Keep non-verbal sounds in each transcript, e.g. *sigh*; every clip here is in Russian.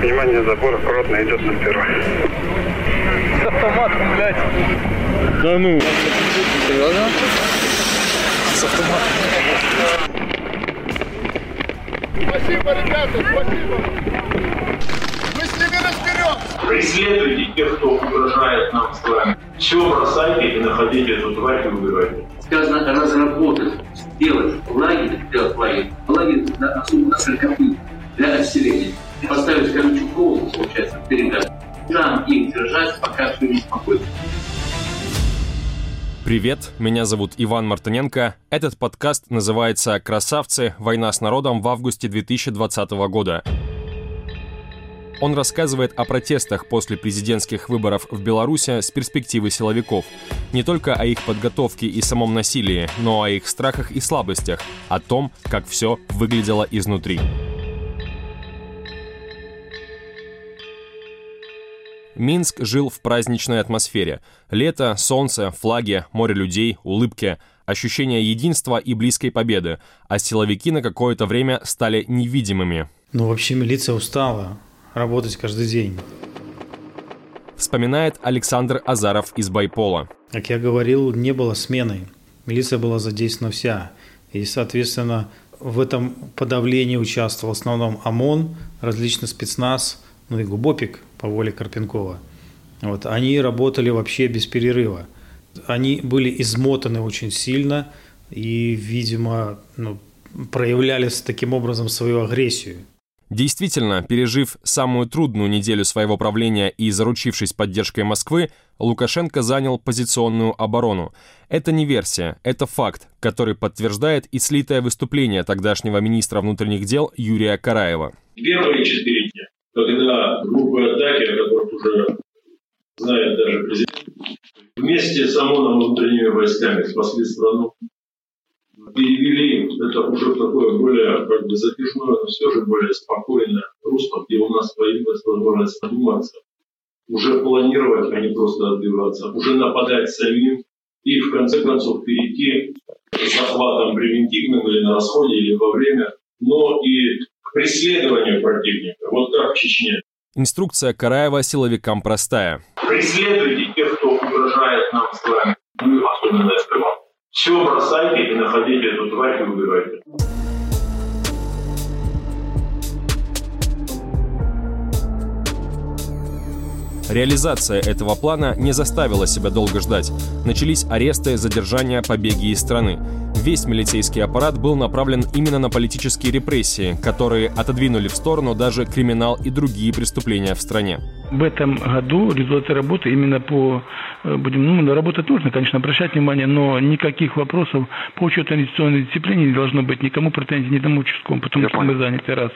Внимание, забор аккуратно идет на первый. С автоматом, блядь. Да ну. Серьезно? С автоматом. Спасибо, ребята, спасибо. Мы с ними разберем. Преследуйте тех, кто угрожает нам с вами. Все бросайте и находите эту тварь и убивайте. сказано разработать, сделать лагерь, сделать лагерь, лагерь на, особо для отселения. Поставить колючую проволоку, получается, в. Там их держать, пока все не спокойно. Привет, меня зовут Иван Мартыненко. Этот подкаст называется «Красавцы. Война с народом» в августе 2020 года. Он рассказывает о протестах после президентских выборов в Беларуси с перспективы силовиков. Не только о их подготовке и самом насилии, но о их страхах и слабостях, о том, как все выглядело изнутри. Минск жил в праздничной атмосфере. Лето, солнце, флаги, море людей, улыбки, ощущение единства и близкой победы, а силовики на какое-то время стали невидимыми. Ну, вообще милиция устала работать каждый день. Вспоминает Александр Азаров из Байпола. Как я говорил, не было смены. Милиция была задействована вся. И, соответственно, в этом подавлении участвовал в основном ОМОН, различный спецназ, ну и ГУБОПИК по воле Карпенкова. Вот. Они работали вообще без перерыва. Они были измотаны очень сильно и, видимо, ну, проявляли таким образом свою агрессию. Действительно, пережив самую трудную неделю своего правления и заручившись поддержкой Москвы, Лукашенко занял позиционную оборону. Это не версия, это факт, который подтверждает и слитое выступление тогдашнего министра внутренних дел Юрия Караева. Первые четыре когда группы атаки, о которых уже знает даже президент, вместе с ОМОНом внутренними войсками спасли страну, перевели это уже такое более как бы затяжное, но все же более спокойное русло, где у нас появилась возможность задуматься, уже планировать, а не просто отбиваться, уже нападать самим и в конце концов перейти к захватам превентивным или на расходе, или во время, но и преследованию противника, вот как в Чечне. Инструкция Караева силовикам простая. Преследуйте тех, кто угрожает нам с вами, ну, особенно СПБ. Все бросайте и находите эту тварь и убивайте. Реализация этого плана не заставила себя долго ждать. Начались аресты, задержания, побеги из страны. Весь милицейский аппарат был направлен именно на политические репрессии, которые отодвинули в сторону даже криминал и другие преступления в стране. В этом году результаты работы именно по, э, будем, ну, работать нужно, конечно, обращать внимание, но никаких вопросов по учету инвестиционной дисциплины не должно быть никому претензий, ни тому участковому, потому Я что понял. мы заняты, раз.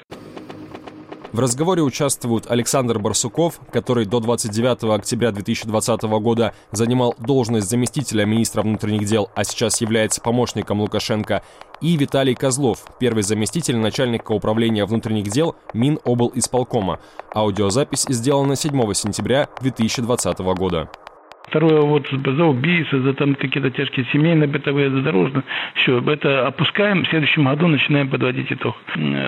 В разговоре участвуют Александр Барсуков, который до 29 октября 2020 года занимал должность заместителя министра внутренних дел, а сейчас является помощником Лукашенко, и Виталий Козлов, первый заместитель начальника управления внутренних дел Минобл исполкома. Аудиозапись сделана 7 сентября 2020 года. Второе, вот за убийство, за там какие-то тяжкие семейные, бытовые, за дорожные. Все, это опускаем, в следующем году начинаем подводить итог.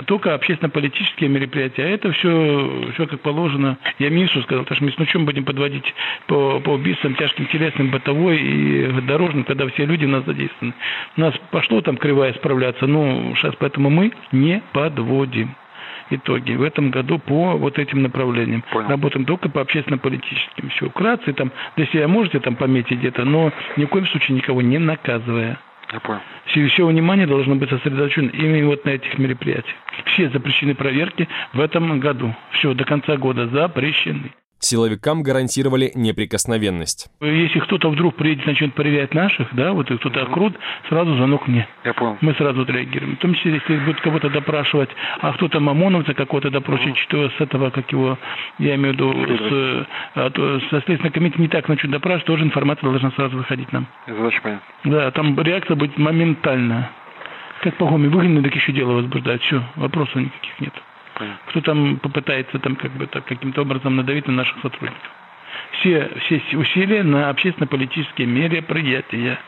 Только общественно-политические мероприятия, а это все, все как положено. Я министру сказал, потому что мы с ночем будем подводить по, по убийствам тяжким телесным, бытовой и дорожным, когда все люди у нас задействованы. У нас пошло там кривая справляться, но сейчас поэтому мы не подводим итоги в этом году по вот этим направлениям. Понял. Работаем только по общественно-политическим. Все вкратце, там, для себя можете там пометить где-то, но ни в коем случае никого не наказывая. Я понял. Все, все внимание должно быть сосредоточено именно вот на этих мероприятиях. Все запрещены проверки в этом году. Все, до конца года запрещены. Силовикам гарантировали неприкосновенность. Если кто-то вдруг приедет, начнет проверять наших, да, вот и кто-то окрут, сразу звонок мне. Я понял. Мы сразу отреагируем. В том числе, если будет кого-то допрашивать, а кто-то ОМОНовца какого-то допросит, что с этого, как его, я имею в виду, с, а то со Следственного комитета не так начнут допрашивать, тоже информация должна сразу выходить нам. Задача понятна. Да, там реакция будет моментальная. Как по Гоме выгнали, так еще дело возбуждают. Все, вопросов никаких нет. Кто там попытается там как бы так каким-то образом надавить на наших сотрудников. Все, все усилия на общественно-политические мероприятия.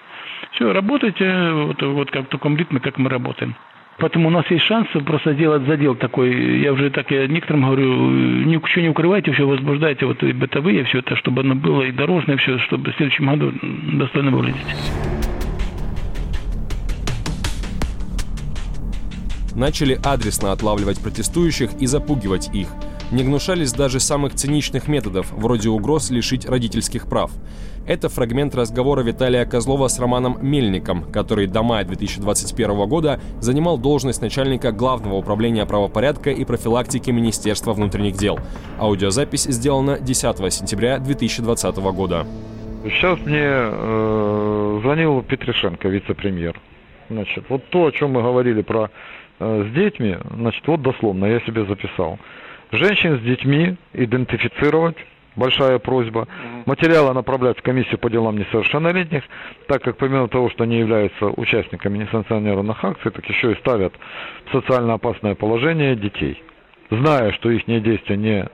Все, работайте вот, вот как в таком ритме, как мы работаем. Поэтому у нас есть шанс просто сделать задел такой. Я уже так я некоторым говорю, ничего не укрывайте, все возбуждайте вот и бытовые, все это, чтобы оно было и дорожное, все, чтобы в следующем году достойно выглядеть. Начали адресно отлавливать протестующих и запугивать их – не гнушались даже самых циничных методов, вроде угроз лишить родительских прав. Это фрагмент разговора Виталия Козлова с Романом Мельником, который до мая 2021 года занимал должность начальника Главного управления правопорядка и профилактики Министерства внутренних дел. Аудиозапись сделана 10 сентября 2020 года. Сейчас мне э, звонил Петришенко, вице-премьер. Значит, вот то, о чем мы говорили про с детьми, значит, вот дословно я себе записал. Женщин с детьми идентифицировать, большая просьба. Материалы направлять в комиссию по делам несовершеннолетних, так как помимо того, что они являются участниками несанкционированных акций, так еще и ставят в социально опасное положение детей, зная, что их действия не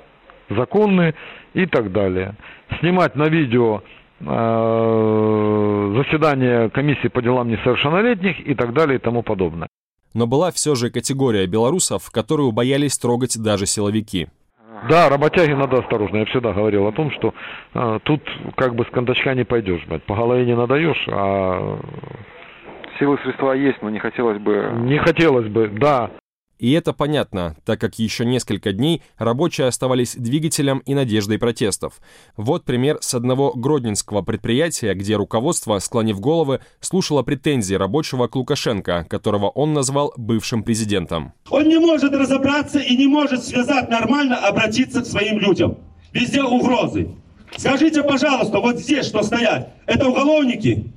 законны и так далее. Снимать на видео э, заседание комиссии по делам несовершеннолетних и так далее и тому подобное. Но была все же категория белорусов, которую боялись трогать даже силовики. Да, работяги надо осторожно. Я всегда говорил о том, что э, тут как бы с кондачка не пойдешь, блядь. По голове не надаешь, а... Силы средства есть, но не хотелось бы... Не хотелось бы, да. И это понятно, так как еще несколько дней рабочие оставались двигателем и надеждой протестов. Вот пример с одного гродненского предприятия, где руководство, склонив головы, слушало претензии рабочего к Лукашенко, которого он назвал бывшим президентом. Он не может разобраться и не может связать нормально, обратиться к своим людям. Везде угрозы. Скажите, пожалуйста, вот здесь что стоят? Это уголовники?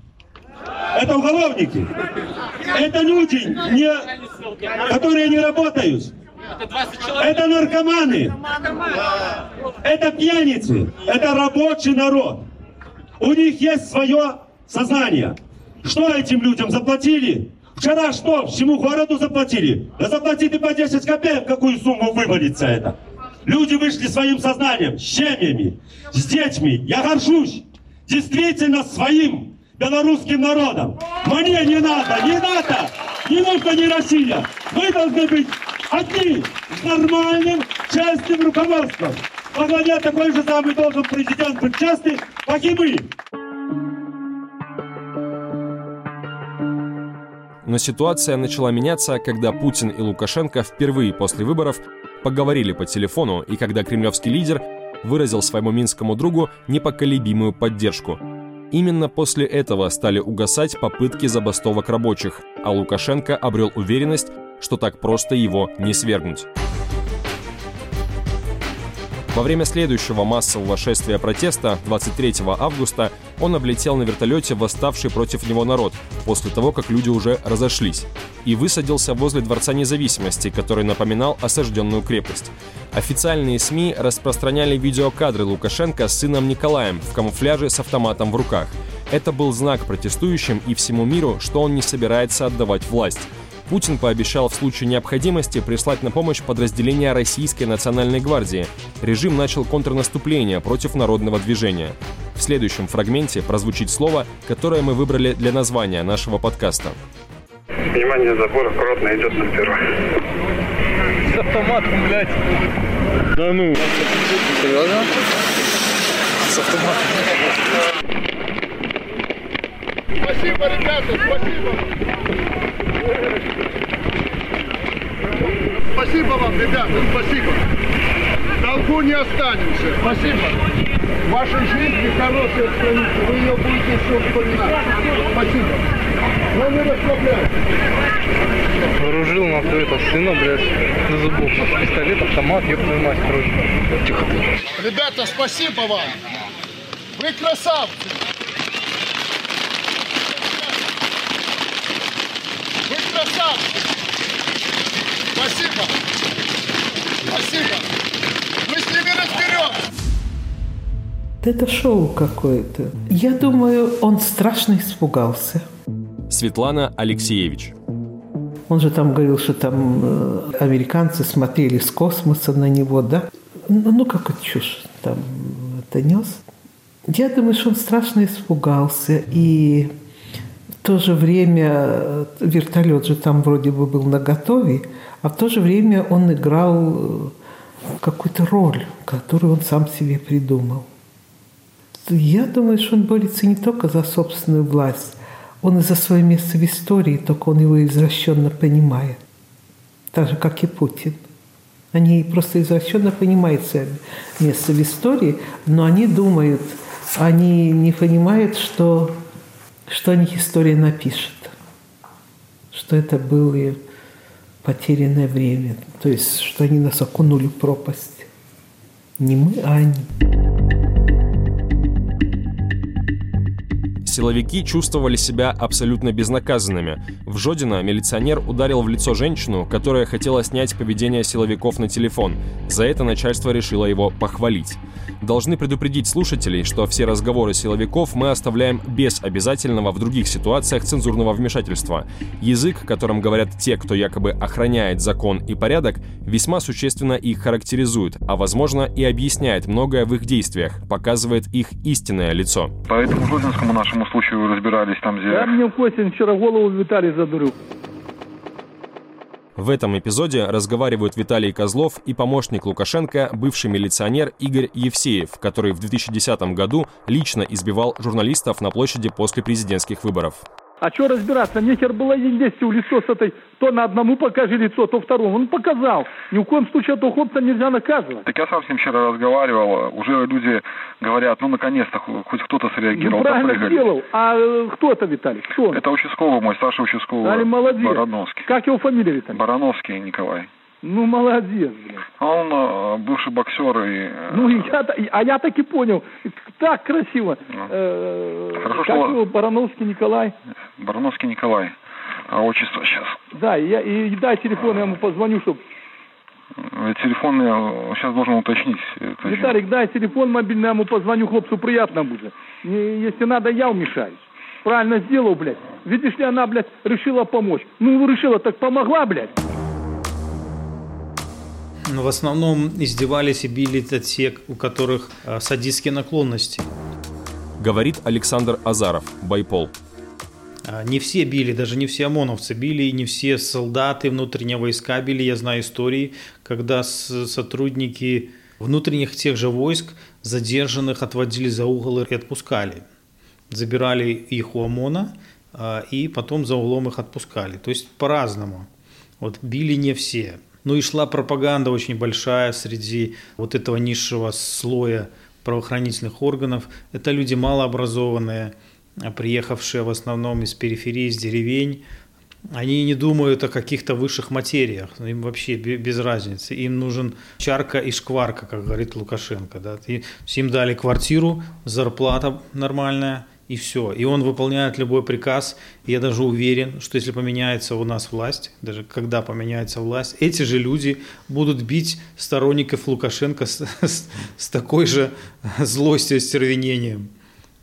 Это уголовники. Это люди, не, которые не работают. Это наркоманы. Это пьяницы. Это рабочий народ. У них есть свое сознание. Что этим людям заплатили? Вчера что? Всему городу заплатили? Да заплатите по 10 копеек, какую сумму вывалится это. Люди вышли своим сознанием, с семьями, с детьми. Я горжусь действительно своим белорусским народом. Мне не надо, не надо, не нужно не Россия. Мы должны быть одни, с нормальным, честным руководством. Во главе такой же самый должен президент быть честный, как и мы. Но ситуация начала меняться, когда Путин и Лукашенко впервые после выборов поговорили по телефону и когда кремлевский лидер выразил своему минскому другу непоколебимую поддержку – Именно после этого стали угасать попытки забастовок рабочих, а Лукашенко обрел уверенность, что так просто его не свергнуть. Во время следующего массового шествия протеста 23 августа он облетел на вертолете восставший против него народ, после того, как люди уже разошлись, и высадился возле Дворца независимости, который напоминал осажденную крепость. Официальные СМИ распространяли видеокадры Лукашенко с сыном Николаем в камуфляже с автоматом в руках. Это был знак протестующим и всему миру, что он не собирается отдавать власть. Путин пообещал в случае необходимости прислать на помощь подразделения Российской национальной гвардии. Режим начал контрнаступление против народного движения. В следующем фрагменте прозвучит слово, которое мы выбрали для названия нашего подкаста. Внимание, забор аккуратно идет на первый. С автоматом, блядь. Да ну. Серьезно? С автоматом. Спасибо, ребята, спасибо. Спасибо вам, ребята, спасибо. Долгу не останемся. Спасибо. Ваша жизнь хорошая страница, вы ее будете все вспоминать. Спасибо. Но не расслабляйтесь. Вооружил на это сына, блядь, на зубов. Пистолет, автомат, ёб твою мать, короче. Тихо ты. Ребята, спасибо вам. Вы красавцы. Вы красавцы. Спасибо. Спасибо. Мы с ними разберем. Это шоу какое-то. Я думаю, он страшно испугался. Светлана Алексеевич. Он же там говорил, что там э, американцы смотрели с космоса на него, да? Ну, ну какая чушь там это нес. Я думаю, что он страшно испугался. И то же время э, вертолет же там вроде бы был наготове, а в то же время он играл э, какую-то роль, которую он сам себе придумал. Я думаю, что он борется не только за собственную власть, он и за свое место в истории, только он его извращенно понимает. Так же, как и Путин. Они просто извращенно понимают свое место в истории, но они думают, они не понимают, что что о них история напишет, что это было потерянное время, то есть что они нас окунули в пропасть. Не мы, а они. Силовики чувствовали себя абсолютно безнаказанными. В Жодино милиционер ударил в лицо женщину, которая хотела снять поведение силовиков на телефон. За это начальство решило его похвалить. Должны предупредить слушателей, что все разговоры силовиков мы оставляем без обязательного в других ситуациях цензурного вмешательства. Язык, которым говорят те, кто якобы охраняет закон и порядок, весьма существенно их характеризует, а возможно и объясняет многое в их действиях, показывает их истинное лицо. По этому Жодинскому нашему случаю разбирались там, где... Да мне Костин вчера голову Виталий задурил. В этом эпизоде разговаривают Виталий Козлов и помощник Лукашенко, бывший милиционер Игорь Евсеев, который в 2010 году лично избивал журналистов на площади после президентских выборов. А что разбираться? Нехер было лезть в лицо с этой, то на одному покажи лицо, то второму. Он показал. Ни в коем случае этого хлопца нельзя наказывать. Так я сам с ним вчера разговаривал. Уже люди говорят, ну наконец-то хоть кто-то среагировал. Ну, правильно допрыгали. сделал. А э, кто это, Виталий? Кто он? Это участковый мой, старший участковый. Али молодец. Барановский. Как его фамилия, Виталий? Барановский Николай. Ну, молодец, блин. Он э, бывший боксер и... э, Ну, я, а я так и понял. Так красиво. Э, Ну. Хорошо, как что- его, Барановский Николай? Барановский Николай. А отчество сейчас. Да, и, я, и дай телефон, я ему позвоню, чтобы... Э, Телефон я сейчас должен уточнить. Это Виталик, дай телефон мобильный, я ему позвоню, хлопцу приятно будет. Не- если надо, я вмешаюсь. Правильно сделал, блядь. Видишь ли, она, блядь, решила помочь. Ну, решила, так помогла, блядь. В основном издевались и били те, у которых э, садистские наклонности. Говорит Александр Азаров, Байпол. А, Не все били, даже не все ОМОНовцы били, не все солдаты внутренние войска били. Я знаю истории, когда сотрудники внутренних тех же войск задержанных отводили за угол и отпускали. Забирали их у ОМОНа, а, и потом за углом их отпускали. То есть по-разному. Вот били не все. Ну и шла пропаганда очень большая среди вот этого низшего слоя правоохранительных органов. Это люди малообразованные, а, приехавшие в основном из периферии, из деревень. Они не думают о каких-то высших материях, им вообще бе- без разницы. Им нужен чарка и шкварка, как говорит Лукашенко. Да? Им дали квартиру, зарплата нормальная, и все. И он выполняет любой приказ. Я даже уверен, что если поменяется у нас власть, даже когда поменяется власть, эти же люди будут бить сторонников Лукашенко с, *laughs* с- с такой же злостью и стервенением.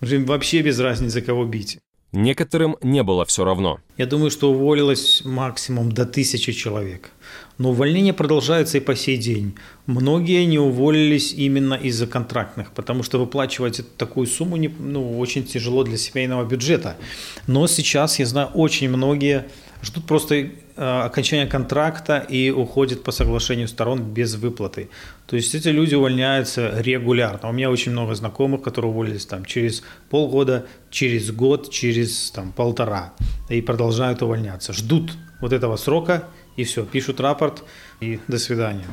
Уже им вообще без разницы, кого бить. Некоторым не было все равно. Я думаю, что уволилось максимум до тысячи человек. Но увольнения продолжаются и по сей день. Многие не уволились именно из-за контрактных, потому что выплачивать такую сумму не, ну, очень тяжело для семейного бюджета. Но сейчас, я знаю, очень многие ждут просто окончания контракта и уходят по соглашению сторон без выплаты. То есть эти люди увольняются регулярно. У меня очень много знакомых, которые уволились там через полгода, через год, через там, полтора и продолжают увольняться. Ждут вот этого срока и все, пишут рапорт и до свидания.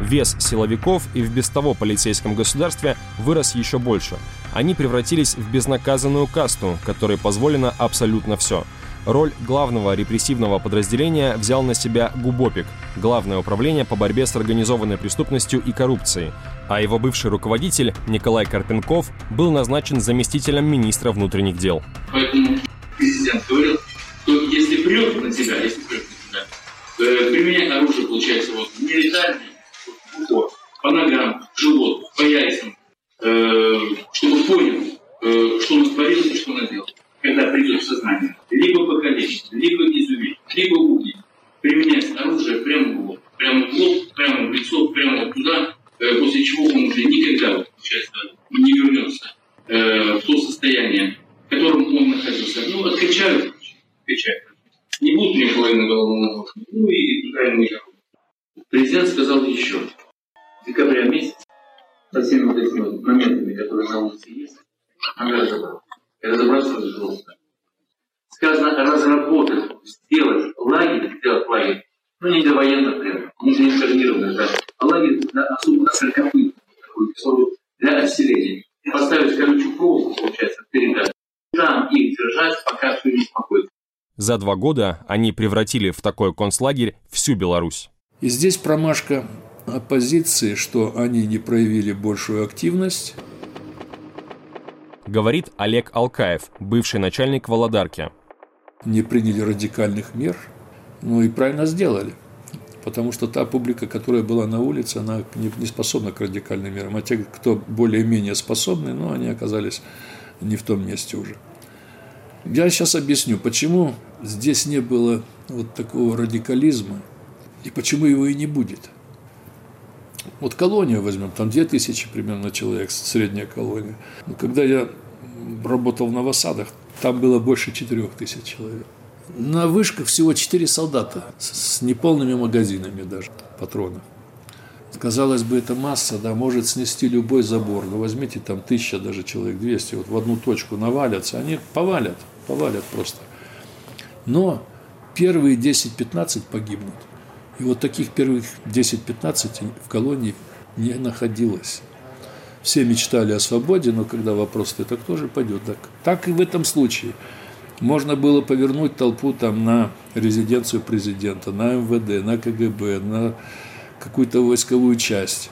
Вес силовиков и в без того полицейском государстве вырос еще больше. Они превратились в безнаказанную касту, которой позволено абсолютно все. Роль главного репрессивного подразделения взял на себя ГУБОПИК, Главное управление по борьбе с организованной преступностью и коррупцией, а его бывший руководитель Николай Карпенков был назначен заместителем министра внутренних дел. Поэтому президент говорил, что если прет на тебя, если прет на тебя, э, применять оружие, получается, вот нелетальное, в упор, по ногам, живот, по яйцам, э, чтобы понял, э, что он творил и что наделал. Когда придет в сознание, либо покалечить, либо изувить, либо убить, применять оружие прямо в лоб, прямо в лоб, прямо в лицо, прямо вот туда, э, после чего со всеми вот этими вот моментами, которые на улице есть, надо разобраться. И разобраться очень просто. Сказано разработать, сделать лагерь, сделать лагерь, ну не для военных, прям, не для интернированных, да, а лагерь для особо на сорокопытных, такой, для отселения. Поставить колючую проволоку, получается, передать. Там их держать, пока все не успокоится. За два года они превратили в такой концлагерь всю Беларусь. И здесь промашка оппозиции, что они не проявили большую активность. Говорит Олег Алкаев, бывший начальник Володарки. Не приняли радикальных мер, ну и правильно сделали. Потому что та публика, которая была на улице, она не способна к радикальным мерам. А те, кто более-менее способны, ну, они оказались не в том месте уже. Я сейчас объясню, почему здесь не было вот такого радикализма и почему его и не будет. Вот колонию возьмем, там 2000 примерно человек, средняя колония. Но когда я работал в Новосадах, там было больше 4000 человек. На вышках всего 4 солдата с неполными магазинами даже патронов. Казалось бы, это масса, да, может снести любой забор. Но возьмите там тысяча даже человек, 200, вот в одну точку навалятся, они повалят, повалят просто. Но первые 10-15 погибнут. И вот таких первых 10-15 в колонии не находилось. Все мечтали о свободе, но когда вопрос, это кто же пойдет? Так, так и в этом случае. Можно было повернуть толпу там на резиденцию президента, на МВД, на КГБ, на какую-то войсковую часть.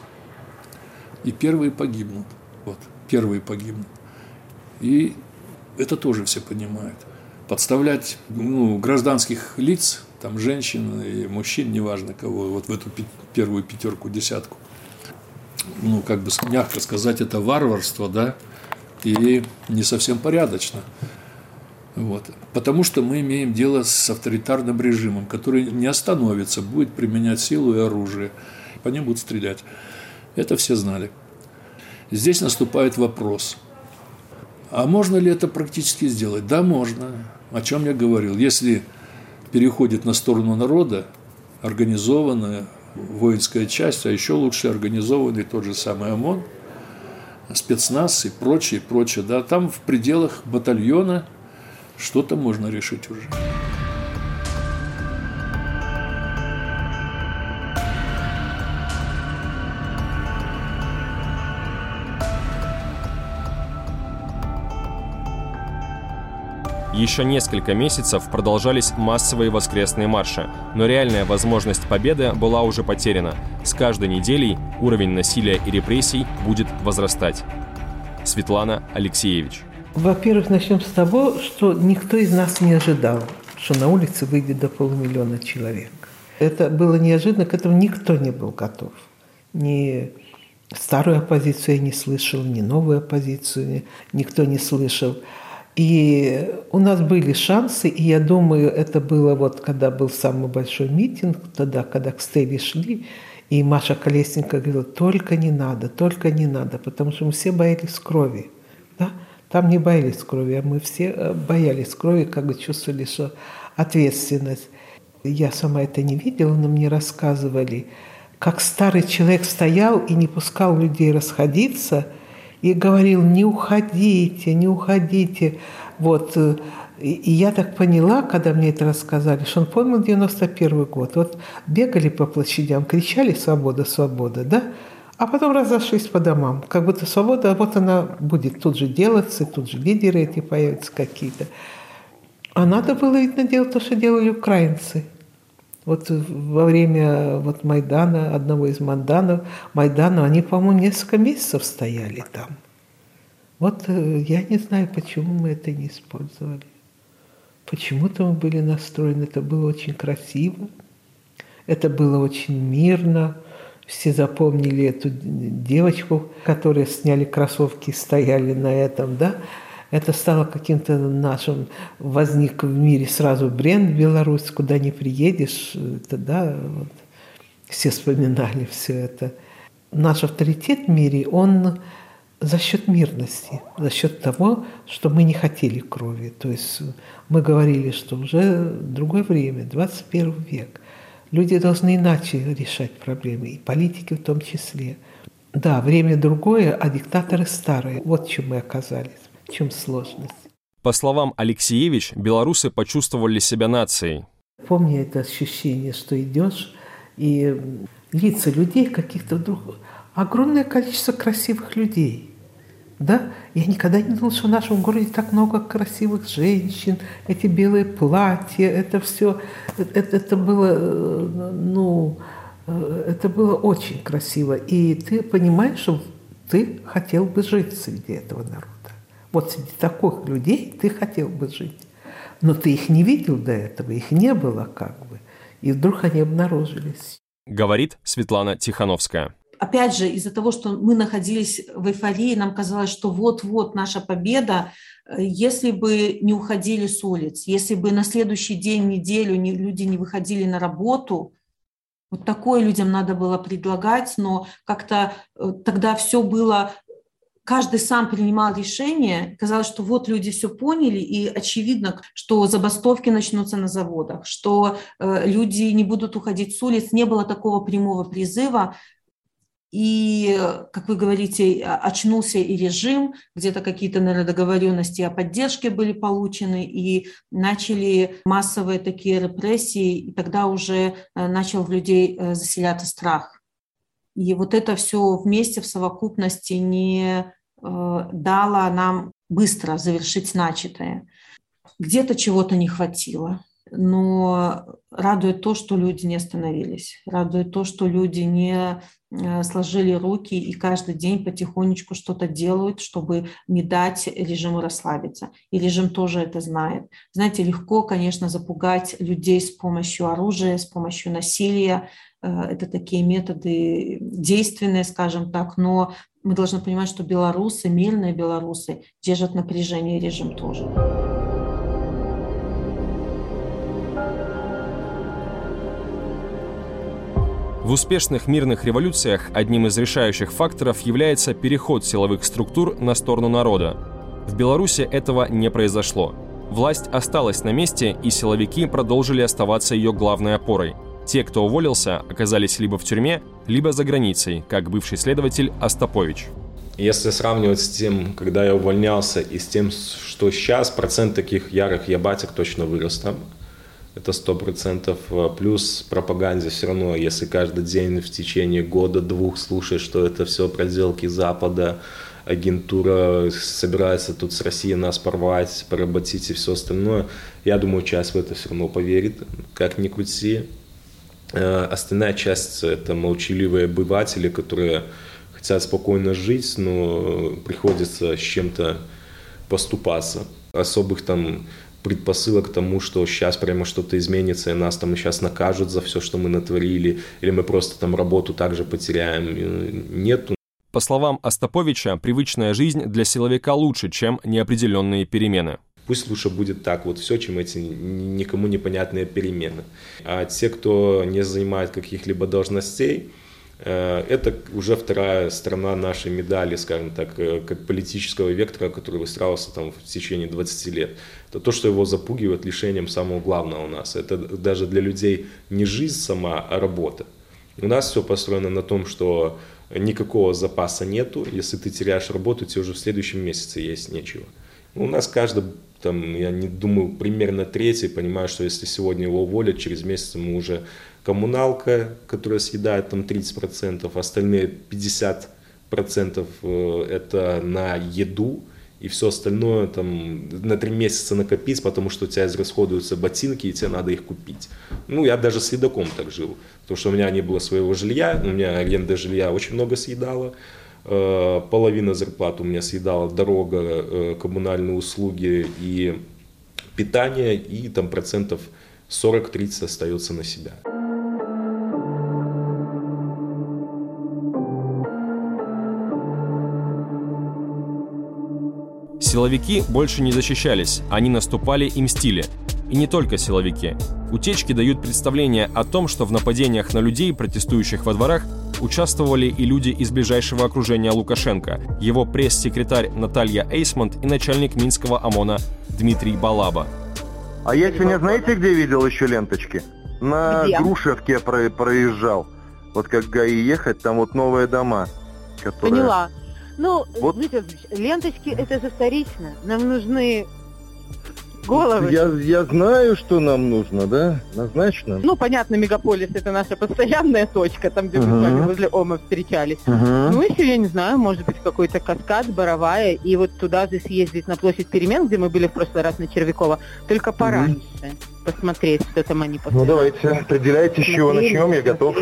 И первые погибнут. Вот, первые погибнут. И это тоже все понимают. Подставлять ну, гражданских лиц, там женщин и мужчин, неважно кого, вот в эту первую пятерку, десятку. Ну, как бы мягко сказать, это варварство, да, и не совсем порядочно. Вот. Потому что мы имеем дело с авторитарным режимом, который не остановится, будет применять силу и оружие. По ним будут стрелять. Это все знали. Здесь наступает вопрос. А можно ли это практически сделать? Да, можно. О чем я говорил. Если переходит на сторону народа организованная воинская часть, а еще лучше организованный тот же самый ОМОН, спецназ и прочее, прочее. Да, там в пределах батальона – что-то можно решить уже. Еще несколько месяцев продолжались массовые воскресные марши, но реальная возможность победы была уже потеряна. С каждой неделей уровень насилия и репрессий будет возрастать. Светлана Алексеевич. Во-первых, начнем с того, что никто из нас не ожидал, что на улице выйдет до полумиллиона человек. Это было неожиданно, к этому никто не был готов. Ни старую оппозицию я не слышал, ни новую оппозицию никто не слышал. И у нас были шансы, и я думаю, это было вот, когда был самый большой митинг, тогда, когда к Стелле шли, и Маша Колесненко говорила, только не надо, только не надо, потому что мы все боялись крови. Да? Там не боялись крови, а мы все э, боялись крови, как бы чувствовали, что ответственность. Я сама это не видела, но мне рассказывали, как старый человек стоял и не пускал людей расходиться и говорил, не уходите, не уходите. Вот. Э, и я так поняла, когда мне это рассказали, что он помнил 91 год. Вот бегали по площадям, кричали «Свобода, свобода», да? А потом разошлись по домам. Как будто свобода, вот она будет тут же делаться, тут же лидеры эти появятся какие-то. А надо было, видно, делать то, что делали украинцы. Вот во время вот Майдана, одного из Майданов, Майдана, они, по-моему, несколько месяцев стояли там. Вот э, я не знаю, почему мы это не использовали. Почему-то мы были настроены, это было очень красиво, это было очень мирно, все запомнили эту девочку, которые сняли кроссовки и стояли на этом, да. Это стало каким-то нашим, возник в мире сразу бренд Беларусь, куда не приедешь, это, да, вот. все вспоминали все это. Наш авторитет в мире, он за счет мирности, за счет того, что мы не хотели крови. То есть мы говорили, что уже другое время, 21 век – Люди должны иначе решать проблемы, и политики в том числе. Да, время другое, а диктаторы старые. Вот чем мы оказались, в чем сложность. По словам Алексеевич, белорусы почувствовали себя нацией. Помню это ощущение, что идешь, и лица людей каких-то вдруг... Огромное количество красивых людей. Да? Я никогда не думала, что в нашем городе так много красивых женщин, эти белые платья, это все, это, это было, э, ну, э, это было очень красиво. И ты понимаешь, что ты хотел бы жить среди этого народа. Вот среди таких людей ты хотел бы жить. Но ты их не видел до этого, их не было как бы. И вдруг они обнаружились. Говорит Светлана Тихановская опять же, из-за того, что мы находились в эйфории, нам казалось, что вот-вот наша победа, если бы не уходили с улиц, если бы на следующий день, неделю не, люди не выходили на работу, вот такое людям надо было предлагать, но как-то э, тогда все было каждый сам принимал решение, казалось, что вот люди все поняли, и очевидно, что забастовки начнутся на заводах, что э, люди не будут уходить с улиц, не было такого прямого призыва, и, как вы говорите, очнулся и режим, где-то какие-то, наверное, договоренности о поддержке были получены, и начали массовые такие репрессии, и тогда уже э, начал в людей э, заселяться страх. И вот это все вместе в совокупности не дала нам быстро завершить начатое. Где-то чего-то не хватило, но радует то, что люди не остановились, радует то, что люди не э, сложили руки и каждый день потихонечку что-то делают, чтобы не дать режиму расслабиться. И режим тоже это знает. Знаете, легко, конечно, запугать людей с помощью оружия, с помощью насилия. Э, это такие методы действенные, скажем так, но мы должны понимать, что белорусы, мирные белорусы, держат напряжение режим тоже. В успешных мирных революциях одним из решающих факторов является переход силовых структур на сторону народа. В Беларуси этого не произошло. Власть осталась на месте, и силовики продолжили оставаться ее главной опорой – те, кто уволился, оказались либо в тюрьме, либо за границей, как бывший следователь Остапович. Если сравнивать с тем, когда я увольнялся, и с тем, что сейчас, процент таких ярых ябатик точно вырос там. Это сто процентов. Плюс пропаганде все равно, если каждый день в течение года-двух слушаешь, что это все проделки Запада, агентура собирается тут с Россией нас порвать, поработить и все остальное, я думаю, часть в это все равно поверит, как ни крути. Э, остальная часть – это молчаливые обыватели, которые хотят спокойно жить, но приходится с чем-то поступаться. Особых там предпосылок к тому, что сейчас прямо что-то изменится, и нас там сейчас накажут за все, что мы натворили, или мы просто там работу также потеряем. Э, нету. По словам Остаповича, привычная жизнь для силовика лучше, чем неопределенные перемены. Пусть лучше будет так, вот все, чем эти никому непонятные перемены. А те, кто не занимает каких-либо должностей, э, это уже вторая сторона нашей медали, скажем так, э, как политического вектора, который выстраивался там в течение 20 лет. Это то, что его запугивает лишением самого главного у нас. Это даже для людей не жизнь сама, а работа. У нас все построено на том, что никакого запаса нету. Если ты теряешь работу, тебе уже в следующем месяце есть нечего. У нас каждый там, я не думаю, примерно третий, понимаю, что если сегодня его уволят, через месяц ему уже коммуналка, которая съедает там 30%, остальные 50% э, это на еду, и все остальное там на три месяца накопить, потому что у тебя израсходуются ботинки, и тебе надо их купить. Ну, я даже с едоком так жил, потому что у меня не было своего жилья, у меня аренда жилья очень много съедала, половина зарплаты у меня съедала дорога, э, коммунальные услуги и питание, и там процентов 40-30 остается на себя. Силовики больше не защищались, они наступали и мстили. И не только силовики. Утечки дают представление о том, что в нападениях на людей, протестующих во дворах, участвовали и люди из ближайшего окружения Лукашенко, его пресс-секретарь Наталья Эйсмонт и начальник Минского ОМОНа Дмитрий Балаба. А я сегодня знаете, где видел еще ленточки? На где? Грушевке про проезжал. Вот как ГАИ ехать, там вот новые дома. которая... Поняла. Ну, Вот. Дмитрий Владимирович, ленточки это же вторично. Нам нужны головы. Я, я знаю, что нам нужно, да? Однозначно. Ну, понятно, мегаполис это наша постоянная точка, там, где мы с вами возле Ома встречались. Мгм. Ну, еще, я не знаю, может быть, какой-то каскад, Боровая, и вот туда же съездить на площадь перемен, где мы были в прошлый раз на Червякова, только пораньше посмотреть, что там они Ну давайте, определяйте, с чего начнем, я готов.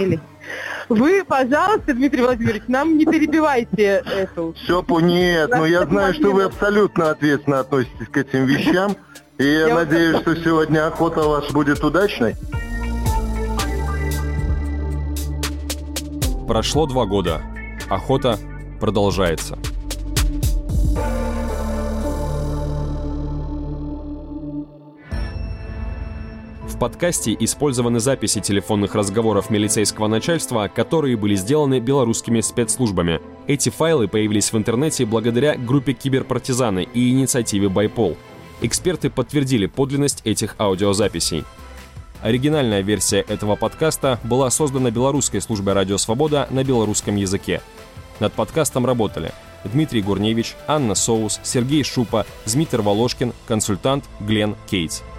Вы, пожалуйста, Дмитрий Владимирович, нам не перебивайте эту. Все, по нет, но я знаю, что вы абсолютно ответственно относитесь к этим вещам. И я, надеюсь, что сегодня охота у вас будет удачной. Прошло два года. Охота продолжается. В подкасте использованы записи телефонных разговоров милицейского начальства, которые были сделаны белорусскими спецслужбами. Эти файлы появились в интернете благодаря группе «Киберпартизаны» и инициативе «Байпол». Эксперты подтвердили подлинность этих аудиозаписей. Оригинальная версия этого подкаста была создана белорусской службой «Радио Свобода» на белорусском языке. Над подкастом работали Дмитрий Гурневич, Анна Соус, Сергей Шупа, Змитер Волошкин, консультант Глен Кейтс –